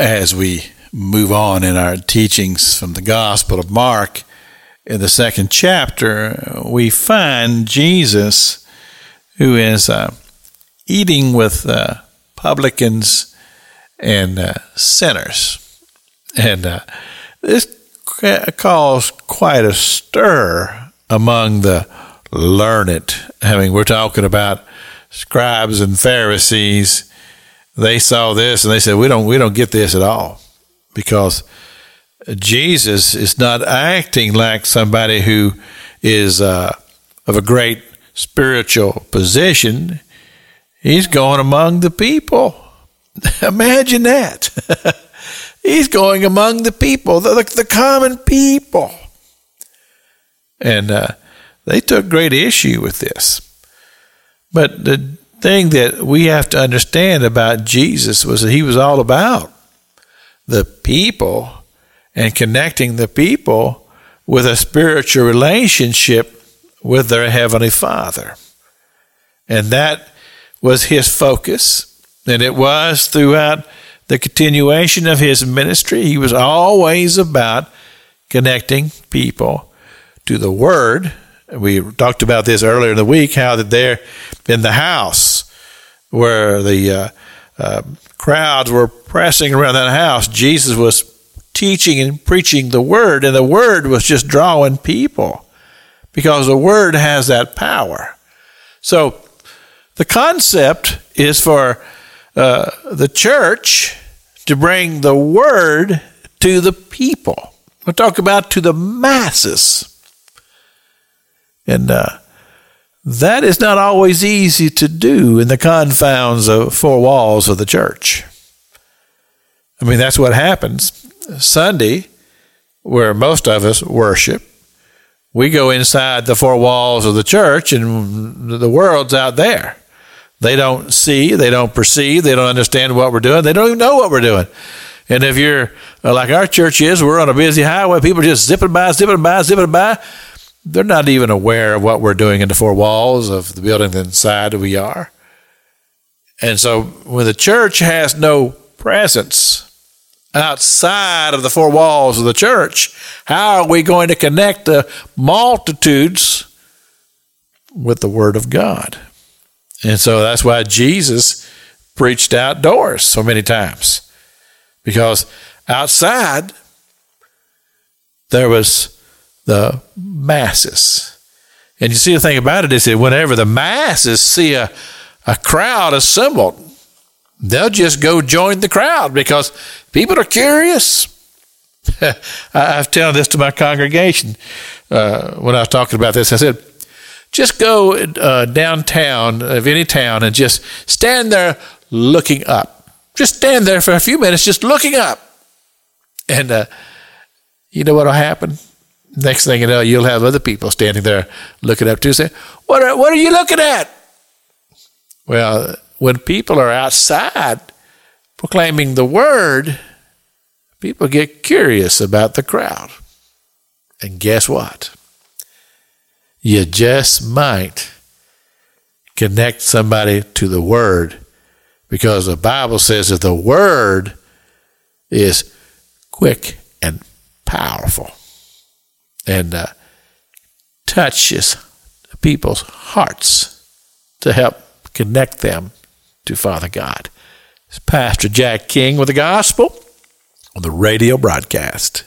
as we move on in our teachings from the Gospel of Mark. In the second chapter, we find Jesus who is uh, eating with uh, publicans and uh, sinners. And uh, this caused quite a stir among the learned. I mean, we're talking about scribes and Pharisees. They saw this and they said, "We don't, we don't get this at all," because Jesus is not acting like somebody who is uh, of a great spiritual position. He's going among the people. Imagine that. He's going among the people, the, the, the common people. And uh, they took great issue with this. But the thing that we have to understand about Jesus was that he was all about the people and connecting the people with a spiritual relationship with their Heavenly Father. And that was his focus. And it was throughout the continuation of his ministry. He was always about connecting people to the Word. We talked about this earlier in the week how that there in the house where the uh, uh, crowds were pressing around that house, Jesus was teaching and preaching the Word, and the Word was just drawing people because the Word has that power. So the concept is for uh, the church to bring the Word to the people. We'll talk about to the masses. And uh, that is not always easy to do in the confounds of four walls of the church. I mean, that's what happens. Sunday, where most of us worship, we go inside the four walls of the church and the world's out there. They don't see, they don't perceive, they don't understand what we're doing, they don't even know what we're doing. And if you're like our church is, we're on a busy highway, people just zipping by, zipping by, zipping by. They're not even aware of what we're doing in the four walls of the building inside we are. And so when the church has no presence outside of the four walls of the church, how are we going to connect the multitudes with the Word of God? And so that's why Jesus preached outdoors so many times. Because outside, there was the masses. And you see the thing about it is that whenever the masses see a, a crowd assembled, they'll just go join the crowd because people are curious. I've telling this to my congregation uh, when I was talking about this. I said, just go uh, downtown of any town and just stand there looking up. Just stand there for a few minutes, just looking up. And uh, you know what will happen? Next thing you know, you'll have other people standing there looking up too, saying, "What are what are you looking at?" Well, when people are outside proclaiming the word, people get curious about the crowd. And guess what? you just might connect somebody to the Word because the Bible says that the Word is quick and powerful and uh, touches people's hearts to help connect them to Father God. It's Pastor Jack King with the gospel on the radio broadcast.